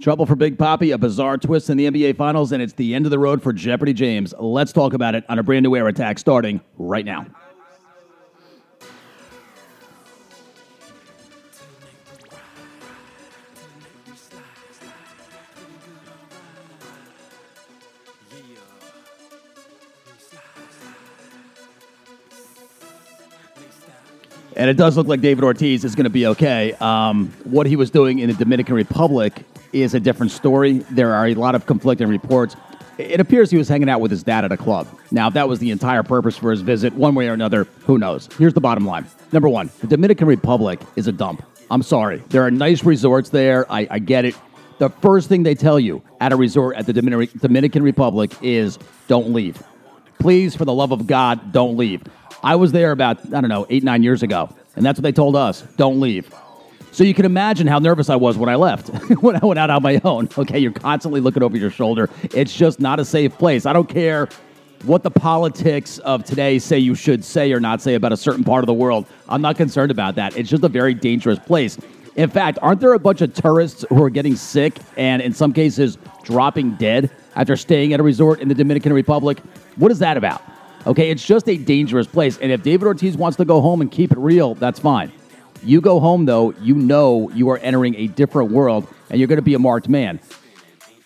Trouble for Big Papi, a bizarre twist in the NBA Finals, and it's the end of the road for Jeopardy James. Let's talk about it on a brand new air attack starting right now. And it does look like David Ortiz is going to be okay. Um, what he was doing in the Dominican Republic is a different story. There are a lot of conflicting reports. It appears he was hanging out with his dad at a club. Now, if that was the entire purpose for his visit, one way or another, who knows? Here's the bottom line. Number one, the Dominican Republic is a dump. I'm sorry. There are nice resorts there. I, I get it. The first thing they tell you at a resort at the Dominican Dominican Republic is don't leave. Please, for the love of God, don't leave. I was there about, I don't know, eight, nine years ago, and that's what they told us don't leave. So you can imagine how nervous I was when I left, when I went out on my own. Okay, you're constantly looking over your shoulder. It's just not a safe place. I don't care what the politics of today say you should say or not say about a certain part of the world. I'm not concerned about that. It's just a very dangerous place. In fact, aren't there a bunch of tourists who are getting sick and in some cases dropping dead after staying at a resort in the Dominican Republic? What is that about? Okay, it's just a dangerous place. And if David Ortiz wants to go home and keep it real, that's fine. You go home, though, you know you are entering a different world and you're going to be a marked man.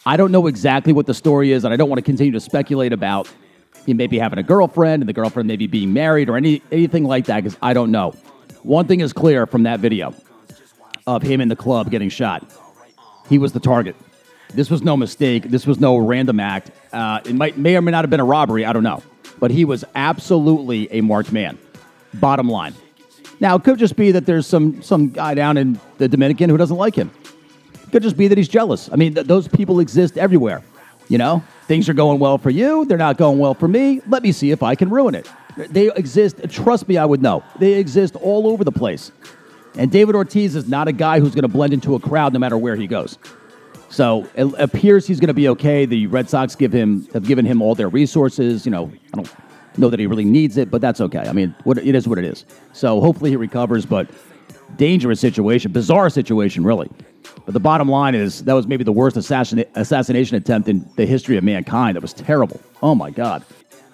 I don't know exactly what the story is, and I don't want to continue to speculate about he may be having a girlfriend and the girlfriend maybe being married or any, anything like that because I don't know. One thing is clear from that video of him in the club getting shot he was the target. This was no mistake. This was no random act. Uh, it might may or may not have been a robbery. I don't know, but he was absolutely a marked man. Bottom line. Now it could just be that there's some some guy down in the Dominican who doesn't like him. It could just be that he's jealous. I mean, th- those people exist everywhere. You know, things are going well for you. They're not going well for me. Let me see if I can ruin it. They exist. Trust me, I would know. They exist all over the place. And David Ortiz is not a guy who's going to blend into a crowd no matter where he goes. So it appears he's going to be okay. The Red Sox give him have given him all their resources. You know, I don't know that he really needs it, but that's okay. I mean, what, it is what it is. So hopefully he recovers. But dangerous situation, bizarre situation, really. But the bottom line is that was maybe the worst assassin, assassination attempt in the history of mankind. That was terrible. Oh my God.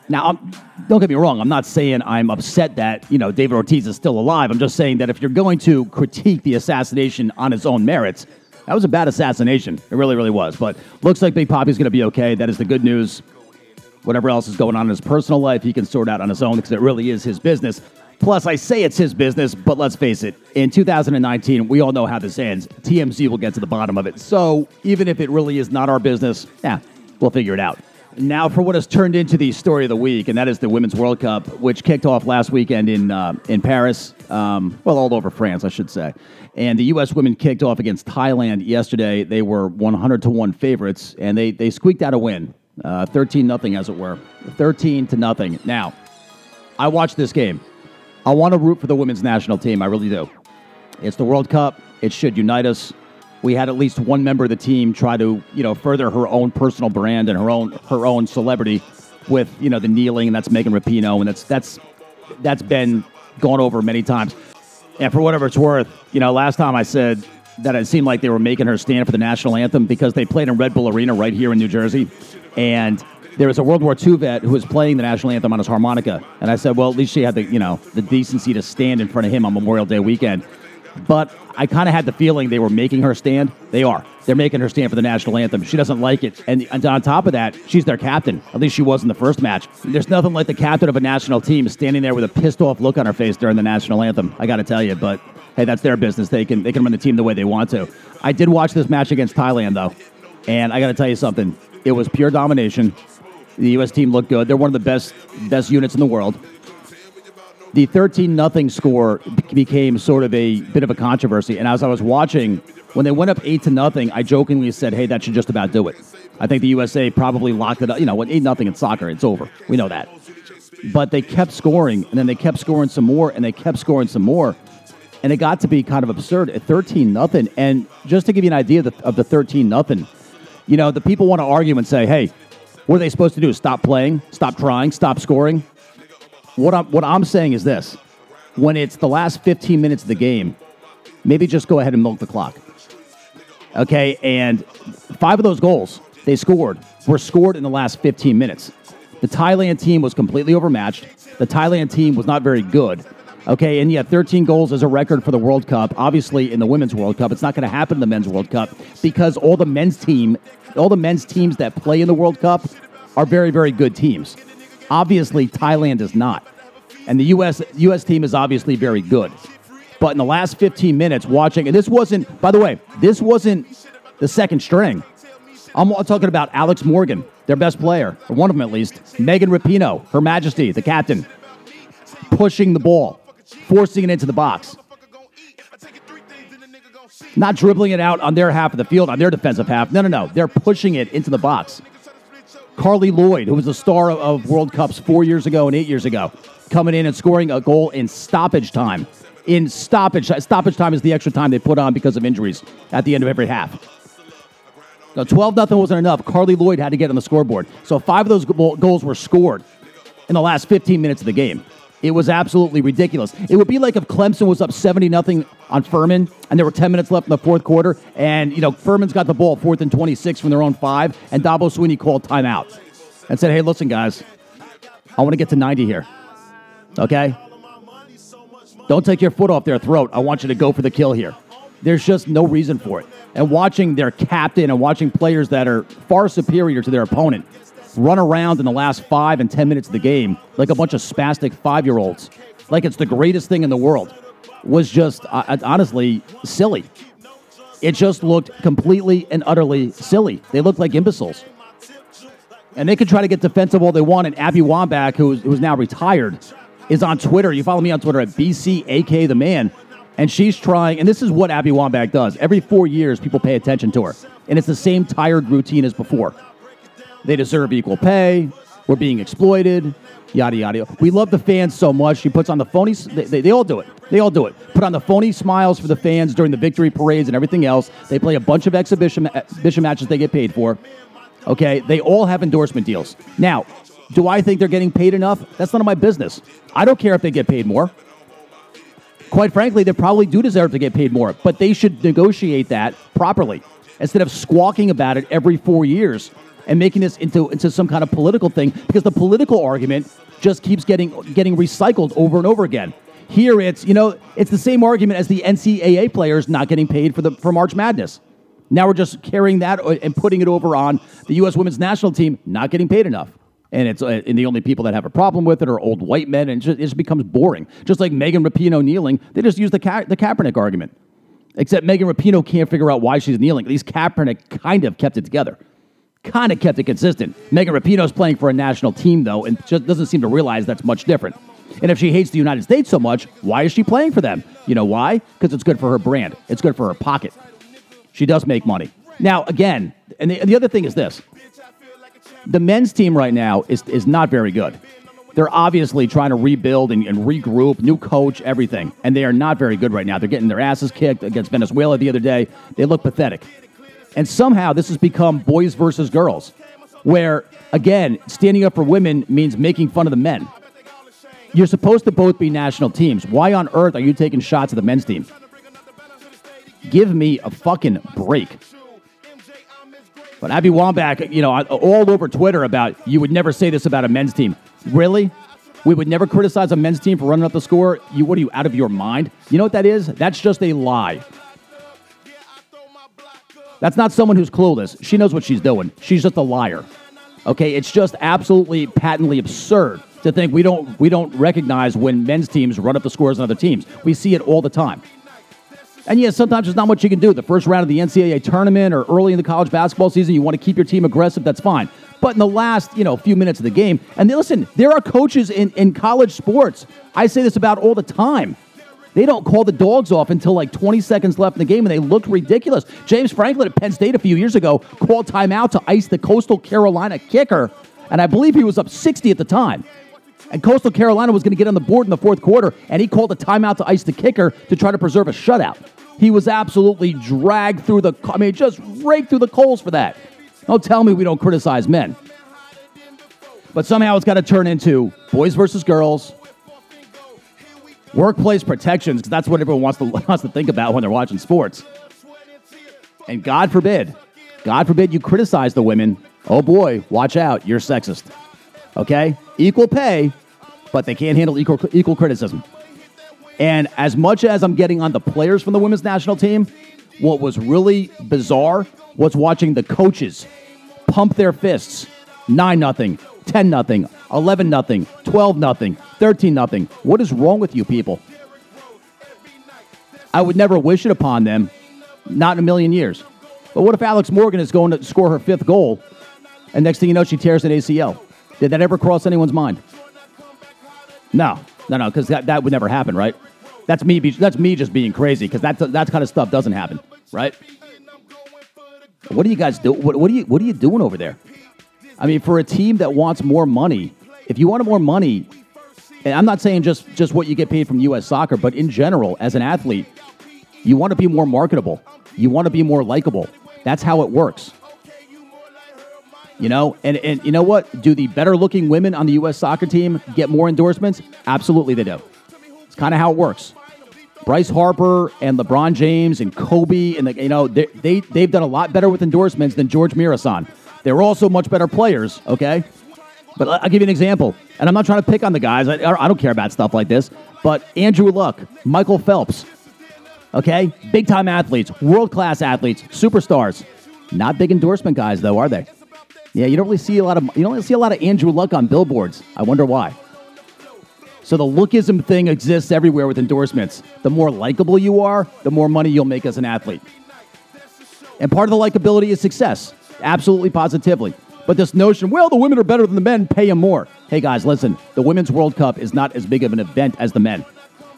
Now, I'm, don't get me wrong. I'm not saying I'm upset that you know David Ortiz is still alive. I'm just saying that if you're going to critique the assassination on its own merits, that was a bad assassination. It really, really was. But looks like Big Papi's going to be okay. That is the good news. Whatever else is going on in his personal life, he can sort out on his own because it really is his business. Plus, I say it's his business, but let's face it, in 2019, we all know how this ends. TMZ will get to the bottom of it. So even if it really is not our business, yeah, we'll figure it out. Now, for what has turned into the story of the week, and that is the Women's World Cup, which kicked off last weekend in uh, in Paris. Um, well, all over France, I should say. And the U.S. women kicked off against Thailand yesterday. They were 100 to one favorites, and they they squeaked out a win, uh, 13 nothing, as it were, 13 to nothing. Now, I watched this game. I want to root for the women's national team. I really do. It's the World Cup. It should unite us. We had at least one member of the team try to, you know, further her own personal brand and her own her own celebrity with, you know, the kneeling, and that's Megan Rapinoe, and that's that's that's been gone over many times. And for whatever it's worth, you know, last time I said that it seemed like they were making her stand for the national anthem because they played in Red Bull Arena right here in New Jersey, and there was a World War II vet who was playing the national anthem on his harmonica, and I said, well, at least she had the you know the decency to stand in front of him on Memorial Day weekend. But I kind of had the feeling they were making her stand. They are. They're making her stand for the national anthem. She doesn't like it, and, and on top of that, she's their captain. At least she was in the first match. There's nothing like the captain of a national team standing there with a pissed off look on her face during the national anthem. I got to tell you, but hey, that's their business. They can they can run the team the way they want to. I did watch this match against Thailand though, and I got to tell you something. It was pure domination. The U.S. team looked good. They're one of the best best units in the world. The 13 nothing score became sort of a bit of a controversy, and as I was watching, when they went up eight to nothing, I jokingly said, "Hey, that should just about do it." I think the USA probably locked it up. You know, when eight nothing in soccer, it's over. We know that. But they kept scoring, and then they kept scoring some more, and they kept scoring some more, and it got to be kind of absurd at 13 nothing. And just to give you an idea of the, of the 13 nothing, you know, the people want to argue and say, "Hey, what are they supposed to do? Stop playing? Stop trying? Stop scoring?" What I'm what I'm saying is this: when it's the last 15 minutes of the game, maybe just go ahead and milk the clock. Okay, and five of those goals they scored were scored in the last 15 minutes. The Thailand team was completely overmatched. The Thailand team was not very good. Okay, and yeah, 13 goals is a record for the World Cup. Obviously, in the Women's World Cup, it's not going to happen in the Men's World Cup because all the men's team, all the men's teams that play in the World Cup are very, very good teams. Obviously, Thailand is not, and the U.S. U.S. team is obviously very good. But in the last 15 minutes, watching, and this wasn't, by the way, this wasn't the second string. I'm talking about Alex Morgan, their best player, or one of them at least. Megan Rapinoe, Her Majesty, the captain, pushing the ball forcing it into the box. Not dribbling it out on their half of the field, on their defensive half. No, no, no. They're pushing it into the box. Carli Lloyd, who was the star of World Cups four years ago and eight years ago, coming in and scoring a goal in stoppage time. In stoppage, stoppage time is the extra time they put on because of injuries at the end of every half. Now, 12 nothing wasn't enough. Carli Lloyd had to get on the scoreboard. So five of those goals were scored in the last 15 minutes of the game. It was absolutely ridiculous. It would be like if Clemson was up 70 nothing on Furman and there were 10 minutes left in the fourth quarter and, you know, Furman's got the ball fourth and 26 from their own five and Dabo Swinney called timeout and said, hey, listen, guys, I want to get to 90 here. Okay? Don't take your foot off their throat. I want you to go for the kill here. There's just no reason for it. And watching their captain and watching players that are far superior to their opponent run around in the last five and 10 minutes of the game like a bunch of spastic five year olds, like it's the greatest thing in the world, was just uh, honestly silly. It just looked completely and utterly silly. They looked like imbeciles. And they could try to get defensive all they want. And Abby Wambach, who's, who's now retired, is on Twitter. You follow me on Twitter at BCAK the man. And she's trying, and this is what Abby Wambach does. Every four years, people pay attention to her. And it's the same tired routine as before. They deserve equal pay. We're being exploited. Yada yada. We love the fans so much. She puts on the phony. They, they, they, all do it. They all do it. Put on the phony smiles for the fans during the victory parades and everything else. They play a bunch of exhibition exhibition matches they get paid for. Okay, they all have endorsement deals. Now, do I think they're getting paid enough? That's none of my business. I don't care if they get paid more. Quite frankly, they probably do deserve to get paid more, but they should negotiate that properly instead of squawking about it every four years and making this into, into some kind of political thing because the political argument just keeps getting getting recycled over and over again. Here it's, you know, it's the same argument as the NCAA players not getting paid for the for March Madness. Now we're just carrying that uh, and putting it over on the U.S. women's national team not getting paid enough. And it's uh, and the only people that have a problem with it are old white men, and it just, it just becomes boring. Just like Megan Rapinoe kneeling, they just use the Ka- the Kaepernick argument. Except Megan Rapinoe can't figure out why she's kneeling. At least Kaepernick kind of kept it together kind of kept it consistent. Megan Rapinoe's playing for a national team, though, and just doesn't seem to realize that's much different. And if she hates the United States so much, why is she playing for them? You know why? Because it's good for her brand, it's good for her pocket. She does make money. Now, again, and the, the other thing is this the men's team right now is, is not very good. They're obviously trying to rebuild and, and, regroup, new coach, everything. And they are not very good right now. They're getting their asses kicked against Venezuela the other day. They look pathetic. And somehow this has become boys versus girls, where, again, standing up for women means making fun of the men. You're supposed to both be national teams. Why on earth are you taking shots at the men's team? Give me a fucking break. But Abby Wambach, you know, all over Twitter about you would never say this about a men's team. Really? We would never criticize a men's team for running up the score. You what are you out of your mind? You know what that is? That's just a lie. That's not someone who's clueless. She knows what she's doing. She's just a liar. Okay, it's just absolutely patently absurd to think we don't we don't recognize when men's teams run up the scores on other teams. We see it all the time. And yes, sometimes there's not much you can do. The first round of the NCAA tournament or early in the college basketball season, you want to keep your team aggressive, that's fine. But in the last, you know, few minutes of the game, and listen, there are coaches in, in college sports. I say this about all the time they don't call the dogs off until like 20 seconds left in the game, and they looked ridiculous. James Franklin at Penn State a few years ago called timeout to ice the Coastal Carolina kicker, and I believe he was up 60 at the time. And Coastal Carolina was going to get on the board in the fourth quarter, and he called a timeout to ice the kicker to try to preserve a shutout. He was absolutely dragged through the, I mean, just raked through the coals for that. Don't tell me we don't criticize men. But somehow it's got to turn into boys versus girls, workplace protections, because that's what everyone wants to, wants to think about when they're watching sports. And God forbid, God forbid you criticize the women. Oh boy, watch out, you're sexist. Okay? Equal pay, but they can't handle equal, equal criticism. And as much as I'm getting on the players from the women's national team, what was really bizarre was watching the coaches pump their fists 9 nothing, 10 nothing, 11 nothing, 12 nothing, 13 nothing. What is wrong with you people? I would never wish it upon them, not in a million years. But what if Alex Morgan is going to score her fifth goal, and next thing you know, she tears an ACL? Did that ever cross anyone's mind? No, no, no, because that, that would never happen, right? That's me. That's me just being crazy because that that kind of stuff doesn't happen, right? What do you guys do? What, what are you What are you doing over there? I mean, for a team that wants more money, if you wanted more money, and I'm not saying just just what you get paid from U.S. Soccer, but in general, as an athlete, you want to be more marketable. You want to be more likable. That's how it works. You know, and, and you know what? Do the better looking women on the U.S. soccer team get more endorsements? Absolutely, they do. It's kind of how it works. Bryce Harper and LeBron James and Kobe and the, you know they, they they've done a lot better with endorsements than George Mirasan. They're also much better players. Okay, but I'll give you an example, and I'm not trying to pick on the guys. I, I don't care about stuff like this. But Andrew Luck, Michael Phelps, okay, big time athletes, world class athletes, superstars. Not big endorsement guys though, are they? Yeah, you don't really see a lot of you don't really see a lot of Andrew Luck on billboards. I wonder why. So the lookism thing exists everywhere with endorsements. The more likable you are, the more money you'll make as an athlete. And part of the likability is success. Absolutely positively. But this notion, well, the women are better than the men, pay them more. Hey guys, listen, the Women's World Cup is not as big of an event as the men.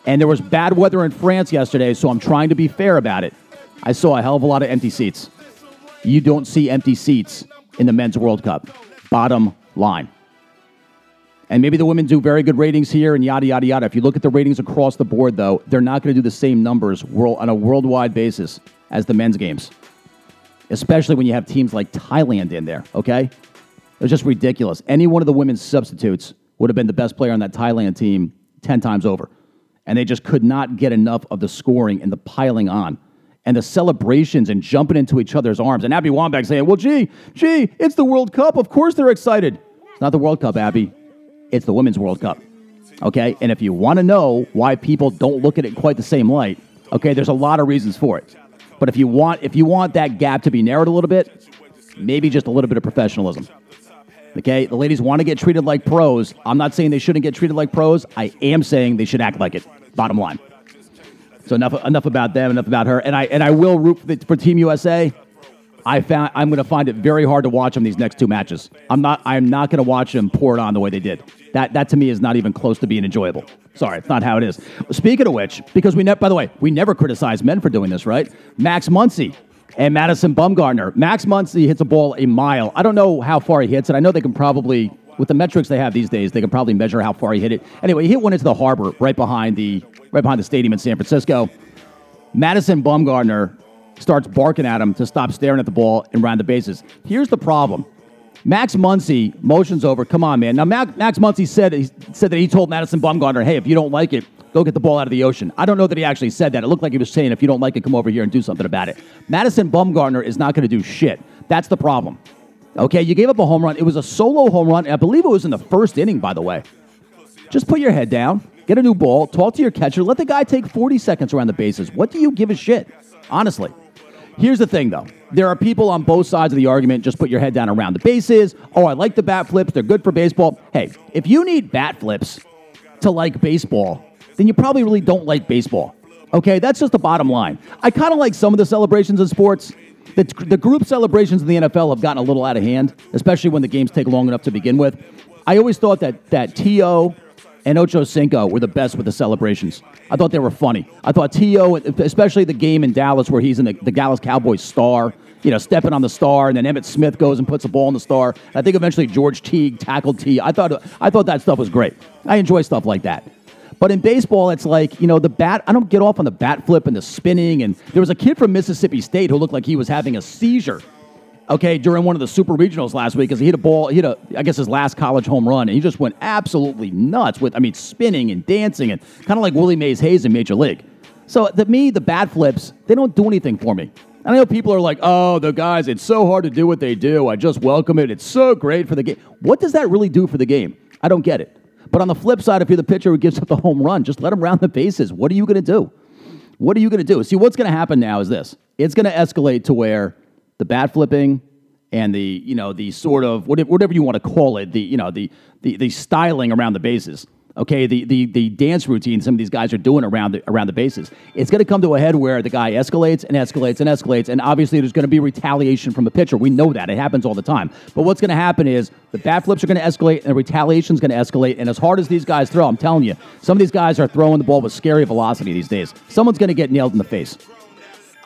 And there was bad weather in France yesterday, so I'm trying to be fair about it. I saw a hell of a lot of empty seats. You don't see empty seats in the Men's World Cup. Bottom line. And maybe the women do very good ratings here and yada, yada, yada. If you look at the ratings across the board, though, they're not going to do the same numbers on a worldwide basis as the men's games, especially when you have teams like Thailand in there, okay? It's just ridiculous. Any one of the women's substitutes would have been the best player on that Thailand team 10 times over. And they just could not get enough of the scoring and the piling on and the celebrations and jumping into each other's arms. And Abby Wambach saying, well, gee, gee, it's the World Cup. Of course they're excited. It's not the World Cup, Abby. It's the Women's World Cup. Okay? And if you want to know why people don't look at it quite the same light, okay, there's a lot of reasons for it. But if you want if you want that gap to be narrowed a little bit, maybe just a little bit of professionalism. Okay? The ladies want to get treated like pros. I'm not saying they shouldn't get treated like pros. I am saying they should act like it. Bottom line. So enough enough about them, enough about her. And I and I will root for, the, for Team USA. I found I'm going to find it very hard to watch them these next two matches. I'm not I'm not going to watch them pour it on the way they did. That that to me is not even close to being enjoyable. Sorry, it's not how it is. Speaking of which, because we never by the way, we never criticize men for doing this, right? Max Muncy and Madison Bumgarner. Max Muncy hits a ball a mile. I don't know how far he hits it. I know they can probably with the metrics they have these days, they can probably measure how far he hit it. Anyway, he hit one into the harbor right behind the right behind the stadium in San Francisco. Madison Bumgarner starts barking at him to stop staring at the ball and round the bases. Here's the problem. Max Muncy motions over. Come on, man. Now, Max, Muncy said he said that he told Madison Bumgarner, "Hey, if you don't like it, go get the ball out of the ocean." I don't know that he actually said that. It looked like he was saying, "If you don't like it, come over here and do something about it." Madison Bumgarner is not going to do shit. That's the problem. Okay, you gave up a home run. It was a solo home run. I believe it was in the first inning, by the way. Just put your head down, get a new ball, talk to your catcher, let the guy take 40 seconds around the bases. What do you give a shit? Honestly. Here's the thing, though. There are people on both sides of the argument. Just put your head down around the bases. Oh, I like the bat flips. They're good for baseball. Hey, if you need bat flips to like baseball, then you probably really don't like baseball. Okay, that's just the bottom line. I kind of like some of the celebrations in sports. The, the group celebrations in the NFL have gotten a little out of hand, especially when the games take long enough to begin with. I always thought that that T.O. and Ocho Cinco were the best with the celebrations. I thought they were funny. I thought T.O., especially the game in Dallas where he's in the, the Dallas Cowboys star, you know, stepping on the star, and then Emmitt Smith goes and puts a ball in the star. I think eventually George Teague tackled T. I thought I thought that stuff was great. I enjoy stuff like that. But in baseball, it's like, you know, the bat, I don't get off on the bat flip and the spinning. And there was a kid from Mississippi State who looked like he was having a seizure, okay, during one of the super regionals last week because he hit a ball, he hit a, I guess his last college home run. And he just went absolutely nuts with, I mean, spinning and dancing and kind of like Willie Mays Hayes in Major League. So to me, the bat flips, they don't do anything for me. And I know people are like, oh, the guys, it's so hard to do what they do. I just welcome it. It's so great for the game. What does that really do for the game? I don't get it. But on the flip side, if you're the pitcher who gives up the home run, just let him round the bases. What are you going to do? What are you going to do? See, what's going to happen now is this it's going to escalate to where the bat flipping and the, you know, the sort of whatever you want to call it, the, you know, the, the, the styling around the bases okay, the, the, the dance routine some of these guys are doing around the, around the bases. It's going to come to a head where the guy escalates and escalates and escalates, and obviously there's going to be retaliation from the pitcher. We know that. It happens all the time. But what's going to happen is the bat flips are going to escalate and the retaliation is going to escalate. And as hard as these guys throw, I'm telling you, some of these guys are throwing the ball with scary velocity these days. Someone's going to get nailed in the face.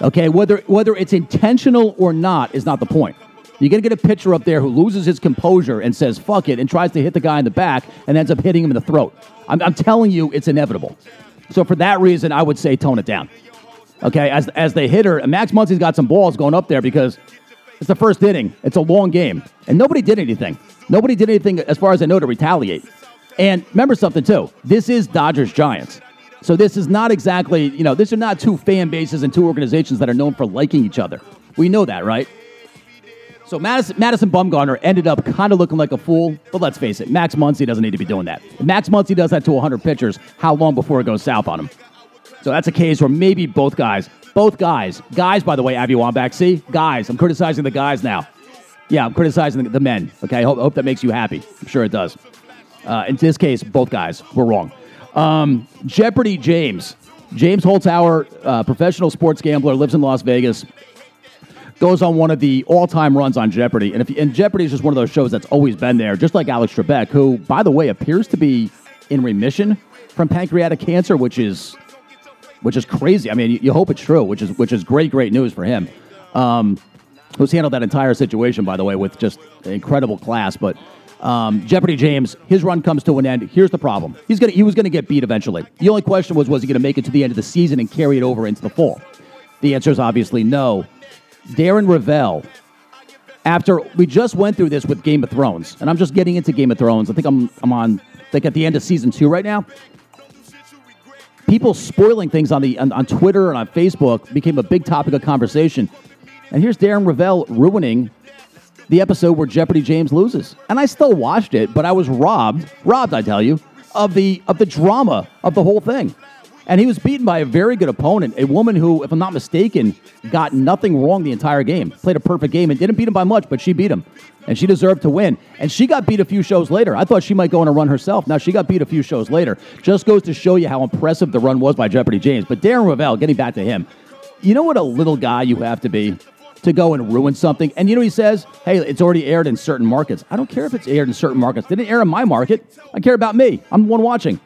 Okay, whether, whether it's intentional or not is not the point. You're going to get a pitcher up there who loses his composure and says, fuck it, and tries to hit the guy in the back and ends up hitting him in the throat. I'm, I'm telling you, it's inevitable. So for that reason, I would say tone it down. Okay, as, as the hitter, Max Muncy's got some balls going up there because it's the first inning. It's a long game. And nobody did anything. Nobody did anything, as far as I know, to retaliate. And remember something, too. This is Dodgers Giants. So this is not exactly, you know, these are not two fan bases and two organizations that are known for liking each other. We know that, right? So Madison, Madison Bumgarner ended up kind of looking like a fool, but let's face it, Max Muncy doesn't need to be doing that. If Max Muncy does that to 100 pitchers, how long before it goes south on him? So that's a case where maybe both guys, both guys, guys, by the way, Abby Wambach, see? Guys, I'm criticizing the guys now. Yeah, I'm criticizing the, men, okay? I hope, hope, that makes you happy. I'm sure it does. Uh, in this case, both guys were wrong. Um, Jeopardy James. James Holzhauer, uh, professional sports gambler, lives in Las Vegas goes on one of the all-time runs on Jeopardy, and if you, and Jeopardy is just one of those shows that's always been there, just like Alex Trebek, who, by the way, appears to be in remission from pancreatic cancer, which is which is crazy. I mean, you, you hope it's true, which is which is great, great news for him. Um, who's handled that entire situation, by the way, with just incredible class. But um, Jeopardy James, his run comes to an end. Here's the problem: he's gonna he was to get beat eventually. The only question was, was he to make it to the end of the season and carry it over into the fall? The answer is obviously no. Darren Rovell, after we just went through this with Game of Thrones, and I'm just getting into Game of Thrones. I think I'm I'm on like at the end of season two right now. People spoiling things on the on, on Twitter and on Facebook became a big topic of conversation. And here's Darren Rovell ruining the episode where Jeopardy James loses. And I still watched it, but I was robbed, robbed, I tell you, of the of the drama of the whole thing. And he was beaten by a very good opponent, a woman who, if I'm not mistaken, got nothing wrong the entire game. Played a perfect game and didn't beat him by much, but she beat him. And she deserved to win. And she got beat a few shows later. I thought she might go on a run herself. Now she got beat a few shows later. Just goes to show you how impressive the run was by Jeopardy James. But Darren Rovell, getting back to him, you know what a little guy you have to be to go and ruin something? And you know he says, hey, it's already aired in certain markets. I don't care if it's aired in certain markets. Didn't air in my market. I care about me. I'm the one watching.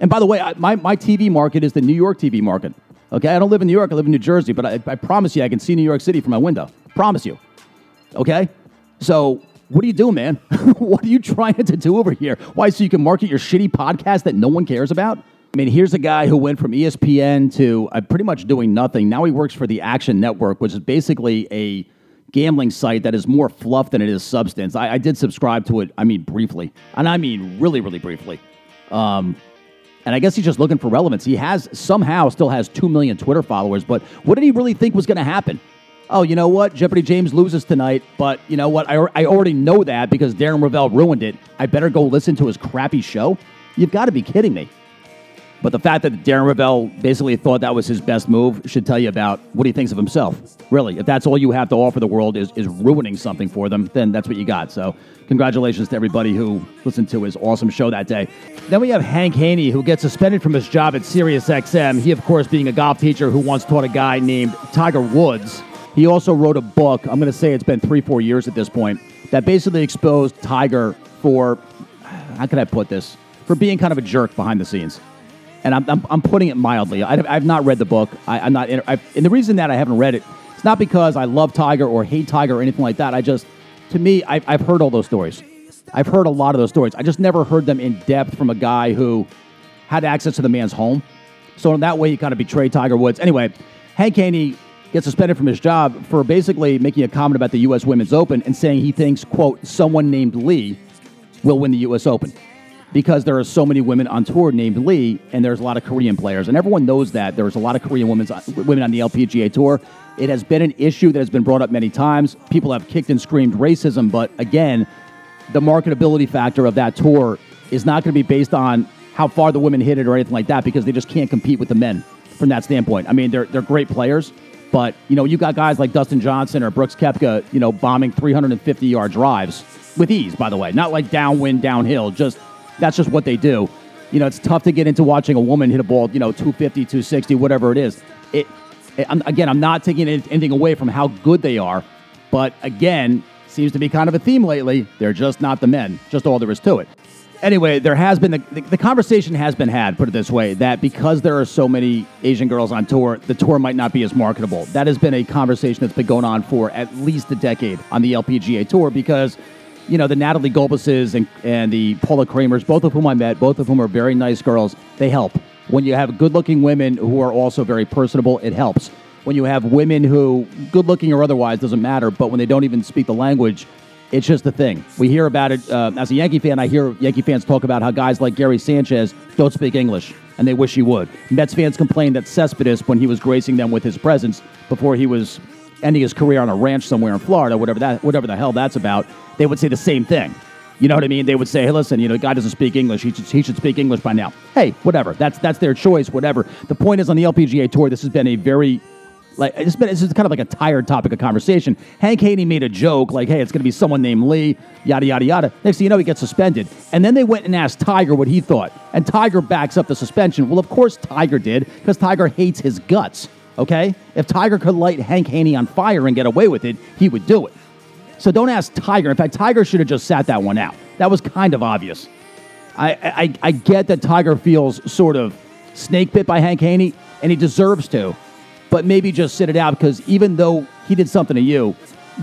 And by the way, I, my, my TV market is the New York TV market. Okay, I don't live in New York, I live in New Jersey, but I, I promise you I can see New York City from my window. Promise you. Okay? So, what are you doing, man? what are you trying to do over here? Why, so you can market your shitty podcast that no one cares about? I mean, here's a guy who went from ESPN to uh, pretty much doing nothing. Now he works for the Action Network, which is basically a gambling site that is more fluff than it is substance. I, I did subscribe to it, I mean, briefly. And I mean, really, really briefly. Um, and I guess he's just looking for relevance. He has somehow still has 2 million Twitter followers, but what did he really think was going to happen? Oh, you know what? Jeopardy James loses tonight, but you know what? I, I already know that because Darren Rovell ruined it. I better go listen to his crappy show? You've got to be kidding me. But the fact that Darren Rovell basically thought that was his best move should tell you about what he thinks of himself. Really, if that's all you have to offer the world is, is ruining something for them, then that's what you got. So, congratulations to everybody who listened to his awesome show that day. Then we have Hank Haney, who gets suspended from his job at SiriusXM. He, of course, being a golf teacher who once taught a guy named Tiger Woods. He also wrote a book, I'm going to say it's been three, four years at this point, that basically exposed Tiger for, how can I put this, for being kind of a jerk behind the scenes and I'm, I'm, I'm putting it mildly. I, have not read the book. I, am not, I, and the reason that I haven't read it, it's not because I love Tiger or hate Tiger or anything like that. I just, to me, I've, I've heard all those stories. I've heard a lot of those stories. I just never heard them in depth from a guy who had access to the man's home. So in that way, he kind of betrayed Tiger Woods. Anyway, Hank Haney gets suspended from his job for basically making a comment about the U.S. Women's Open and saying he thinks, quote, someone named Lee will win the U.S. Open because there are so many women on tour named Lee, and there's a lot of Korean players, and everyone knows that there's a lot of Korean women women on the LPGA tour. It has been an issue that has been brought up many times. People have kicked and screamed racism, but again, the marketability factor of that tour is not going to be based on how far the women hit it or anything like that because they just can't compete with the men from that standpoint. I mean, they're they're great players, but you know, you got guys like Dustin Johnson or Brooks Koepka, you know, bombing 350 yard drives with ease. By the way, not like downwind, downhill. Just that's just what they do. You know, it's tough to get into watching a woman hit a ball, you know, 250, 260, whatever it is. It, it I'm, again, I'm not taking anything away from how good they are, but again, seems to be kind of a theme lately. They're just not the men. Just all there is to it anyway, there has been the, the, the, conversation has been had, put it this way, that because there are so many Asian girls on tour, the tour might not be as marketable. That has been a conversation that's been going on for at least a decade on the LPGA tour because, you know, the Natalie Gulbises and, and the Paula Creamers, both of whom I met, both of whom are very nice girls, they help. When you have good looking women who are also very personable, it helps. When you have women who, good looking or otherwise, doesn't matter, but when they don't even speak the language, it's just a thing. We hear about it. Uh, as a Yankee fan, I hear Yankee fans talk about how guys like Gary Sanchez don't speak English, and they wish he would. Mets fans complained that Cespedes, when he was gracing them with his presence before he was ending his career on a ranch somewhere in Florida, whatever that, whatever the hell that's about, they would say the same thing. You know what I mean? They would say, "Hey, listen, you know, the guy doesn't speak English. He should, he should speak English by now." Hey, whatever. That's that's their choice. Whatever. The point is, on the LPGA tour, this has been a very like it's been it's kind of like a tired topic of conversation. Hank Haney made a joke like, "Hey, it's going to be someone named Lee." Yada yada yada. Next thing you know, he gets suspended, and then they went and asked Tiger what he thought, and Tiger backs up the suspension. Well, of course Tiger did because Tiger hates his guts. Okay, if Tiger could light Hank Haney on fire and get away with it, he would do it. So don't ask Tiger. In fact, Tiger should have just sat that one out. That was kind of obvious. I, I, I get that Tiger feels sort of snake bit by Hank Haney, and he deserves to but maybe just sit it out because even though he did something to you,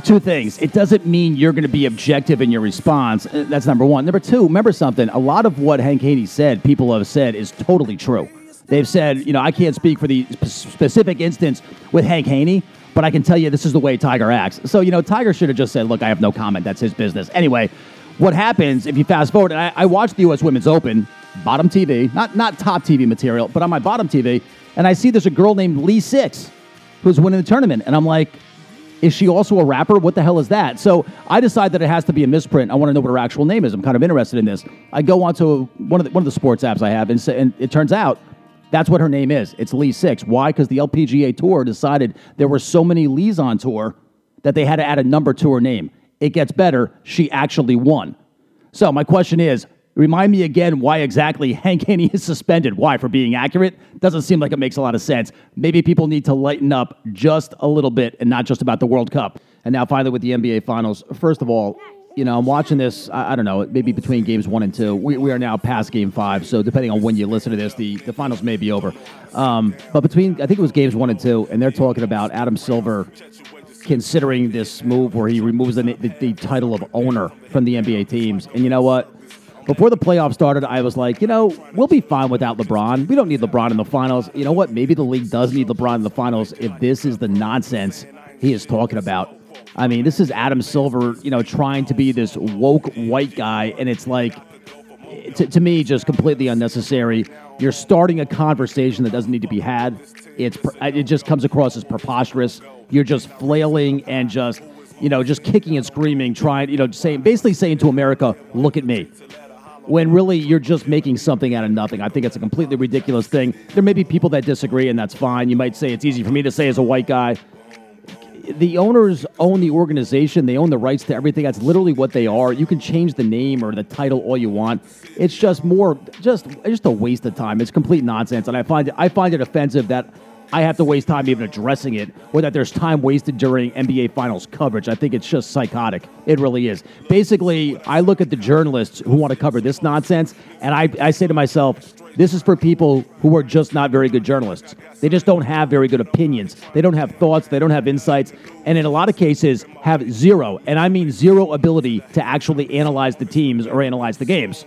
two things. It doesn't mean you're going to be objective in your response. That's number one. Number two, remember something. A lot of what Hank Haney said, people have said, is totally true. They've said, you know, I can't speak for the specific instance with Hank Haney, but I can tell you this is the way Tiger acts. So, you know, Tiger should have just said, look, I have no comment. That's his business. Anyway, what happens if you fast forward, and I, I watched the U.S. Women's Open, bottom TV, not, not top TV material, but on my bottom TV, and I see there's a girl named Lee Six who's winning the tournament. And I'm like, is she also a rapper? What the hell is that? So I decide that it has to be a misprint. I want to know what her actual name is. I'm kind of interested in this. I go onto one of the, one of the sports apps I have, and, and it turns out that's what her name is. It's Lee Six. Why? Because the LPGA Tour decided there were so many Lees on tour that they had to add a number to her name. It gets better. She actually won. So my question is, Remind me again why exactly Hank Haney is suspended. Why? For being accurate? Doesn't seem like it makes a lot of sense. Maybe people need to lighten up just a little bit and not just about the World Cup. And now, finally, with the NBA Finals. First of all, you know, I'm watching this, I, I, don't know, maybe between games one and two. We, we are now past game five, so depending on when you listen to this, the, the finals may be over. Um, but between, I think it was games one and two, and they're talking about Adam Silver considering this move where he removes the, the, the title of owner from the NBA teams. And you know what? Before the playoffs started, I was like, you know, we'll be fine without LeBron. We don't need LeBron in the finals. You know what? Maybe the league does need LeBron in the finals if this is the nonsense he is talking about. I mean, this is Adam Silver, you know, trying to be this woke white guy, and it's like, to, to me, just completely unnecessary. You're starting a conversation that doesn't need to be had. It's uh, it just comes across as preposterous. You're just flailing and just you know just kicking and screaming, trying you know saying basically saying to America, "Look at me." when really you're just making something out of nothing. I think it's a completely ridiculous thing. There may be people that disagree, and that's fine. You might say it's easy for me to say as a white guy. The owners own the organization. They own the rights to everything. That's literally what they are. You can change the name or the title all you want. It's just more, just just a waste of time. It's complete nonsense, and I find it, I find it offensive that I have to waste time even addressing it, or that there's time wasted during NBA Finals coverage. I think it's just psychotic. It really is. Basically, I look at the journalists who want to cover this nonsense, and I, I say to myself, this is for people who are just not very good journalists. They just don't have very good opinions. They don't have thoughts. They don't have insights. And in a lot of cases, have zero, and I mean zero ability to actually analyze the teams or analyze the games.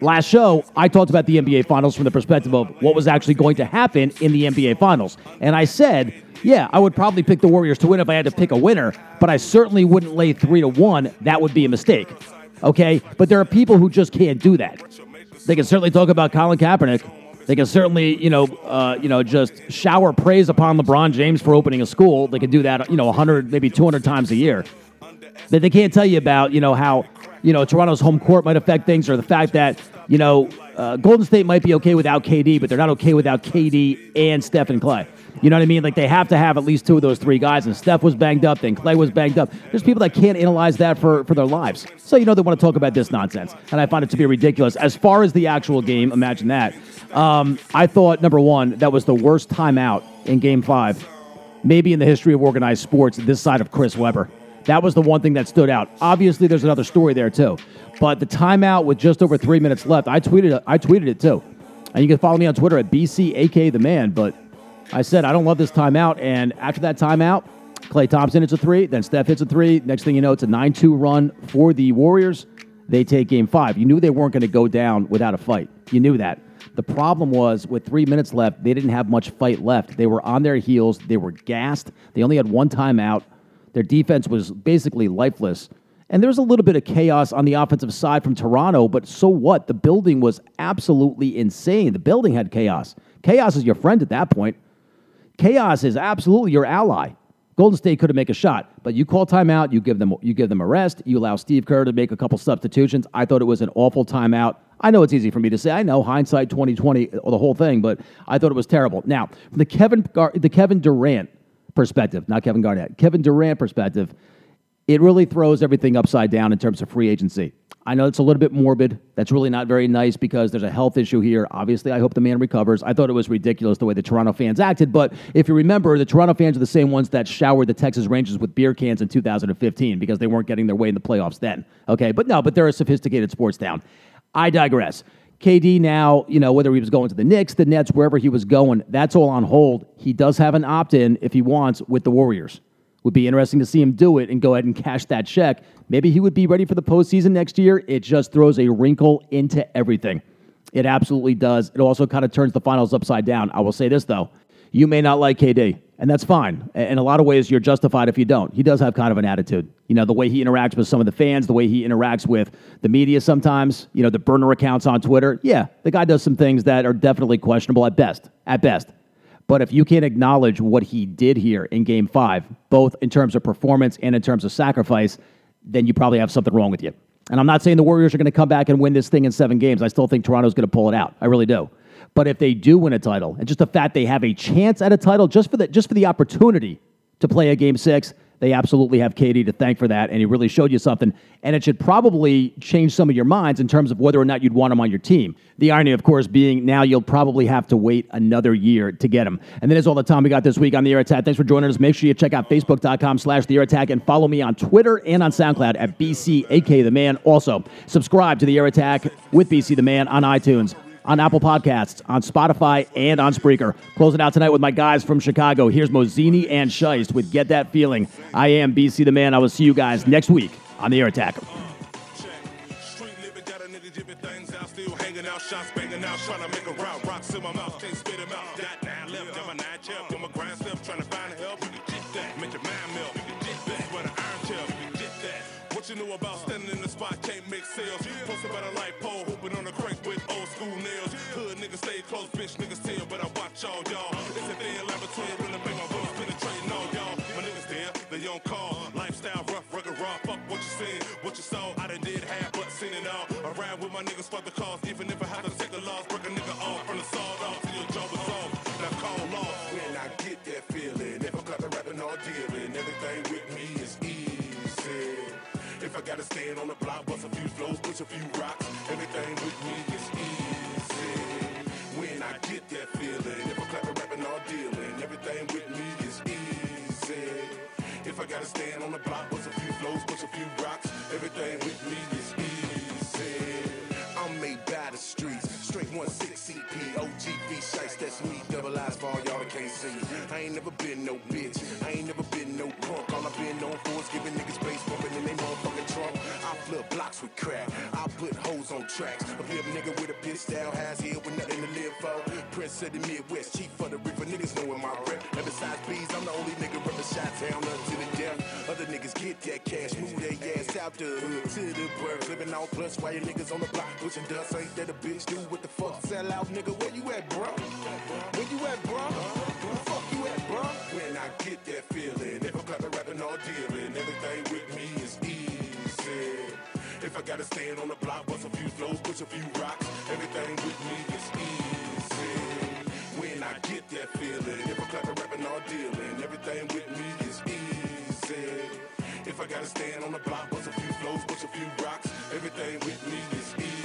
Last show, I talked about the NBA Finals from the perspective of what was actually going to happen in the NBA Finals. And I said, yeah, I would probably pick the Warriors to win if I had to pick a winner, but I certainly wouldn't lay three to one. That would be a mistake. Okay? But there are people who just can't do that. They can certainly talk about Colin Kaepernick. They can certainly, you know, uh, you know, just shower praise upon LeBron James for opening a school. They can do that, you know, 100, maybe 200 times a year. But they can't tell you about, you know, how, you know, Toronto's home court might affect things or the fact that, you know, uh, Golden State might be okay without KD, but they're not okay without KD and Steph and Klay. You know what I mean? Like they have to have at least two of those three guys. And Steph was banged up, then Klay was banged up. There's people that can't analyze that for, for their lives. So you know they want to talk about this nonsense, and I find it to be ridiculous. As far as the actual game, imagine that. Um, I thought number one that was the worst timeout in Game Five, maybe in the history of organized sports. This side of Chris Webber. That was the one thing that stood out. Obviously, there's another story there too, but the timeout with just over three minutes left, I tweeted, I tweeted it too, and you can follow me on Twitter at bcak the man. But I said I don't love this timeout, and after that timeout, Klay Thompson hits a three, then Steph hits a three. Next thing you know, it's a 9-2 run for the Warriors. They take Game Five. You knew they weren't going to go down without a fight. You knew that. The problem was with three minutes left, they didn't have much fight left. They were on their heels. They were gassed. They only had one timeout. Their defense was basically lifeless. And there was a little bit of chaos on the offensive side from Toronto, but so what? The building was absolutely insane. The building had chaos. Chaos is your friend at that point. Chaos is absolutely your ally. Golden State couldn't make a shot, but you call timeout, you give them you give them a rest, you allow Steve Kerr to make a couple substitutions. I thought it was an awful timeout. I know it's easy for me to say. I know hindsight 2020 the whole thing, but I thought it was terrible. Now, the Kevin the Kevin Durant perspective, not Kevin Garnett, Kevin Durant perspective, it really throws everything upside down in terms of free agency. I know it's a little bit morbid. That's really not very nice because there's a health issue here. Obviously, I hope the man recovers. I thought it was ridiculous the way the Toronto fans acted, but if you remember, the Toronto fans are the same ones that showered the Texas Rangers with beer cans in 2015 because they weren't getting their way in the playoffs then. Okay, but no, but they're a sophisticated sports town. I digress. KD now, you know, whether he was going to the Knicks, the Nets, wherever he was going, that's all on hold. He does have an opt in if he wants with the Warriors. Would be interesting to see him do it and go ahead and cash that check. Maybe he would be ready for the postseason next year. It just throws a wrinkle into everything. It absolutely does. It also kind of turns the finals upside down. I will say this, though. You may not like KD, and that's fine. In a lot of ways, you're justified if you don't. He does have kind of an attitude. You know, the way he interacts with some of the fans, the way he interacts with the media sometimes, you know, the burner accounts on Twitter. Yeah, the guy does some things that are definitely questionable at best. At best. But if you can't acknowledge what he did here in game five, both in terms of performance and in terms of sacrifice, then you probably have something wrong with you. And I'm not saying the Warriors are going to come back and win this thing in seven games. I still think Toronto's going to pull it out. I really do. But if they do win a title, and just the fact they have a chance at a title, just for the just for the opportunity to play a game six, they absolutely have KD to thank for that, and he really showed you something. And it should probably change some of your minds in terms of whether or not you'd want him on your team. The irony, of course, being now you'll probably have to wait another year to get him. And that is all the time we got this week on The Air Attack. Thanks for joining us. Make sure you check out facebook.com slash The Air Attack and follow me on Twitter and on SoundCloud at BCAK The Man. Also, subscribe to The Air Attack with BC The Man on iTunes on Apple Podcasts, on Spotify, and on Spreaker. Closing out tonight with my guys from Chicago. Here's Mozini and Scheist with Get That Feeling. I am BC the Man. I will see you guys next week on The Air Attack. Shots banging out, trying to make a route. Rocks in my mouth, can't spit Stand on the block, bust a few flows, push a few rocks, everything with me is easy. When I get that feeling, if I'm clapping, rapping, or dealing, everything with me is easy. If I gotta stand on the block, bust a few flows, push a few rocks, everything with me is easy. I'm made by the streets, straight 1-6 CP, OGV shites, that's me, double eyes for all y'all that can't see. I ain't never been no bitch, I ain't never crack, I put hoes on tracks, a flip nigga with a bitch down, has here with nothing to live for. Prince of the Midwest, chief for the river, niggas knowin' my rep. And besides bees, I'm the only nigga reppin' shot town up to the death. Other niggas get that cash, move their ass out the hood to the burbs. Living on plus while your niggas on the block pushing dust. Ain't that a bitch? Do what the fuck? Sell out, nigga. Where you at, bro? Where you at, bro? Gotta stand on the block, bust a few flows, push a few rocks, everything with me is easy. When I get that feeling, if I'm clapping, rapping, or dealing, everything with me is easy. If I gotta stand on the block, bust a few flows, push a few rocks, everything with me is easy.